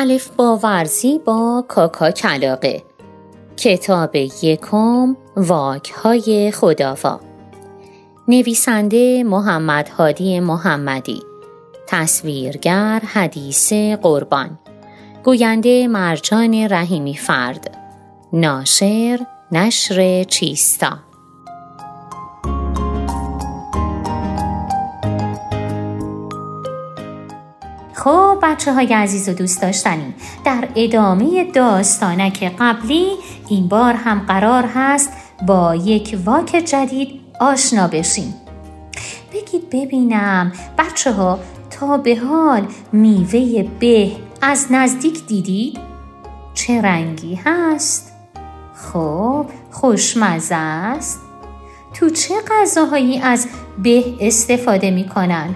الف باورزی با کاکا کلاقه کتاب یکم واک های خداوا. نویسنده محمد هادی محمدی. تصویرگر حدیث قربان. گوینده مرجان رحیمی فرد. ناشر نشر چیستا. خب بچه های عزیز و دوست داشتنی در ادامه داستانک قبلی این بار هم قرار هست با یک واک جدید آشنا بشیم بگید ببینم بچه ها تا به حال میوه به از نزدیک دیدید؟ چه رنگی هست؟ خب خوشمزه است؟ تو چه غذاهایی از به استفاده می‌کنن؟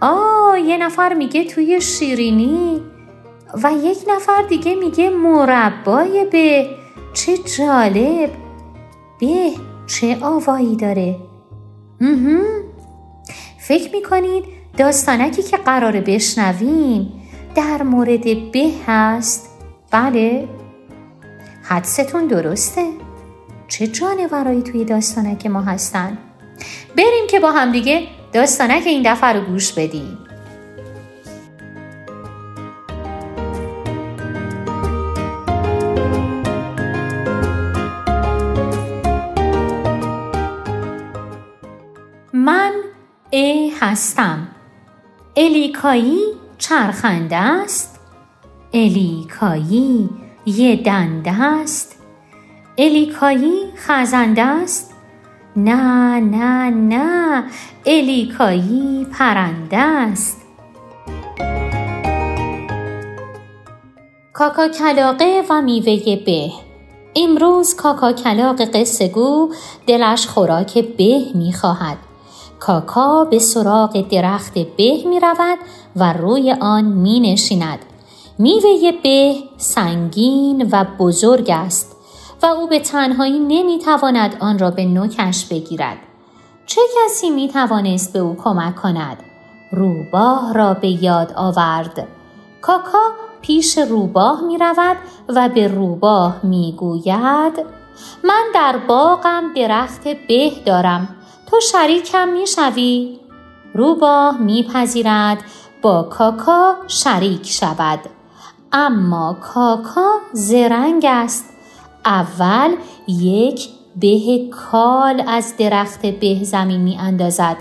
آه یه نفر میگه توی شیرینی و یک نفر دیگه میگه مربای به چه جالب به چه آوایی داره فکر می‌کنید داستانکی که قراره بشنویم در مورد به هست؟ بله؟ حدستون درسته؟ چه جانورایی توی داستانک ما هستن؟ بریم که با هم دیگه داستانک این دفعه رو گوش بدیم هستم. الیکایی چرخنده است. الیکایی یه دنده است. الیکایی خزنده است. نه نه نه. الیکایی پرنده است. کاکا کلاقه و میوه به. امروز کاکا کلاق قصه گو دلش خوراک به می‌خواهد. کاکا به سراغ درخت به می رود و روی آن می نشیند. میوه به سنگین و بزرگ است و او به تنهایی نمی تواند آن را به نوکش بگیرد. چه کسی می توانست به او کمک کند؟ روباه را به یاد آورد. کاکا پیش روباه می رود و به روباه می گوید من در باغم درخت به دارم تو شریکم می شوی؟ روباه میپذیرد با کاکا شریک شود اما کاکا زرنگ است اول یک به کال از درخت به زمین می اندازد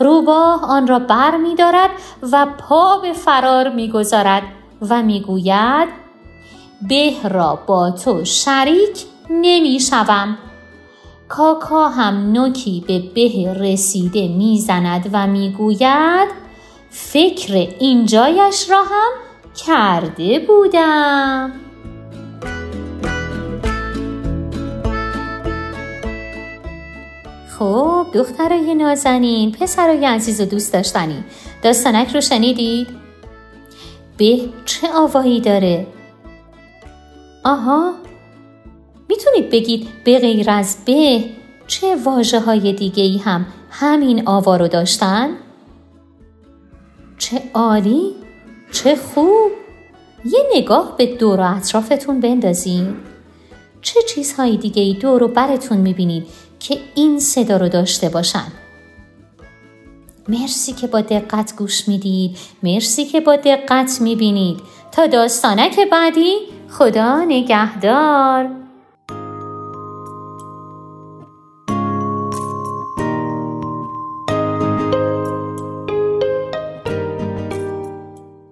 روباه آن را بر می دارد و پا به فرار می گذارد و می گوید به را با تو شریک نمی شوم. کاکا هم نوکی به به رسیده می‌زند و می‌گوید فکر اینجایش را هم کرده بودم خب دخترای نازنین پسرای عزیز و دوست داشتنی داستانک رو شنیدید؟ به چه آوایی داره؟ آها می‌تونید بگید به غیر از به چه واجه های دیگه ای هم همین آوا رو داشتن؟ چه عالی؟ چه خوب؟ یه نگاه به دور و اطرافتون بندازین چه چیزهای دیگه ای دور و برتون می‌بینید که این صدا رو داشته باشن مرسی که با دقت گوش می‌دید مرسی که با دقت می‌بینید تا داستانک بعدی خدا نگهدار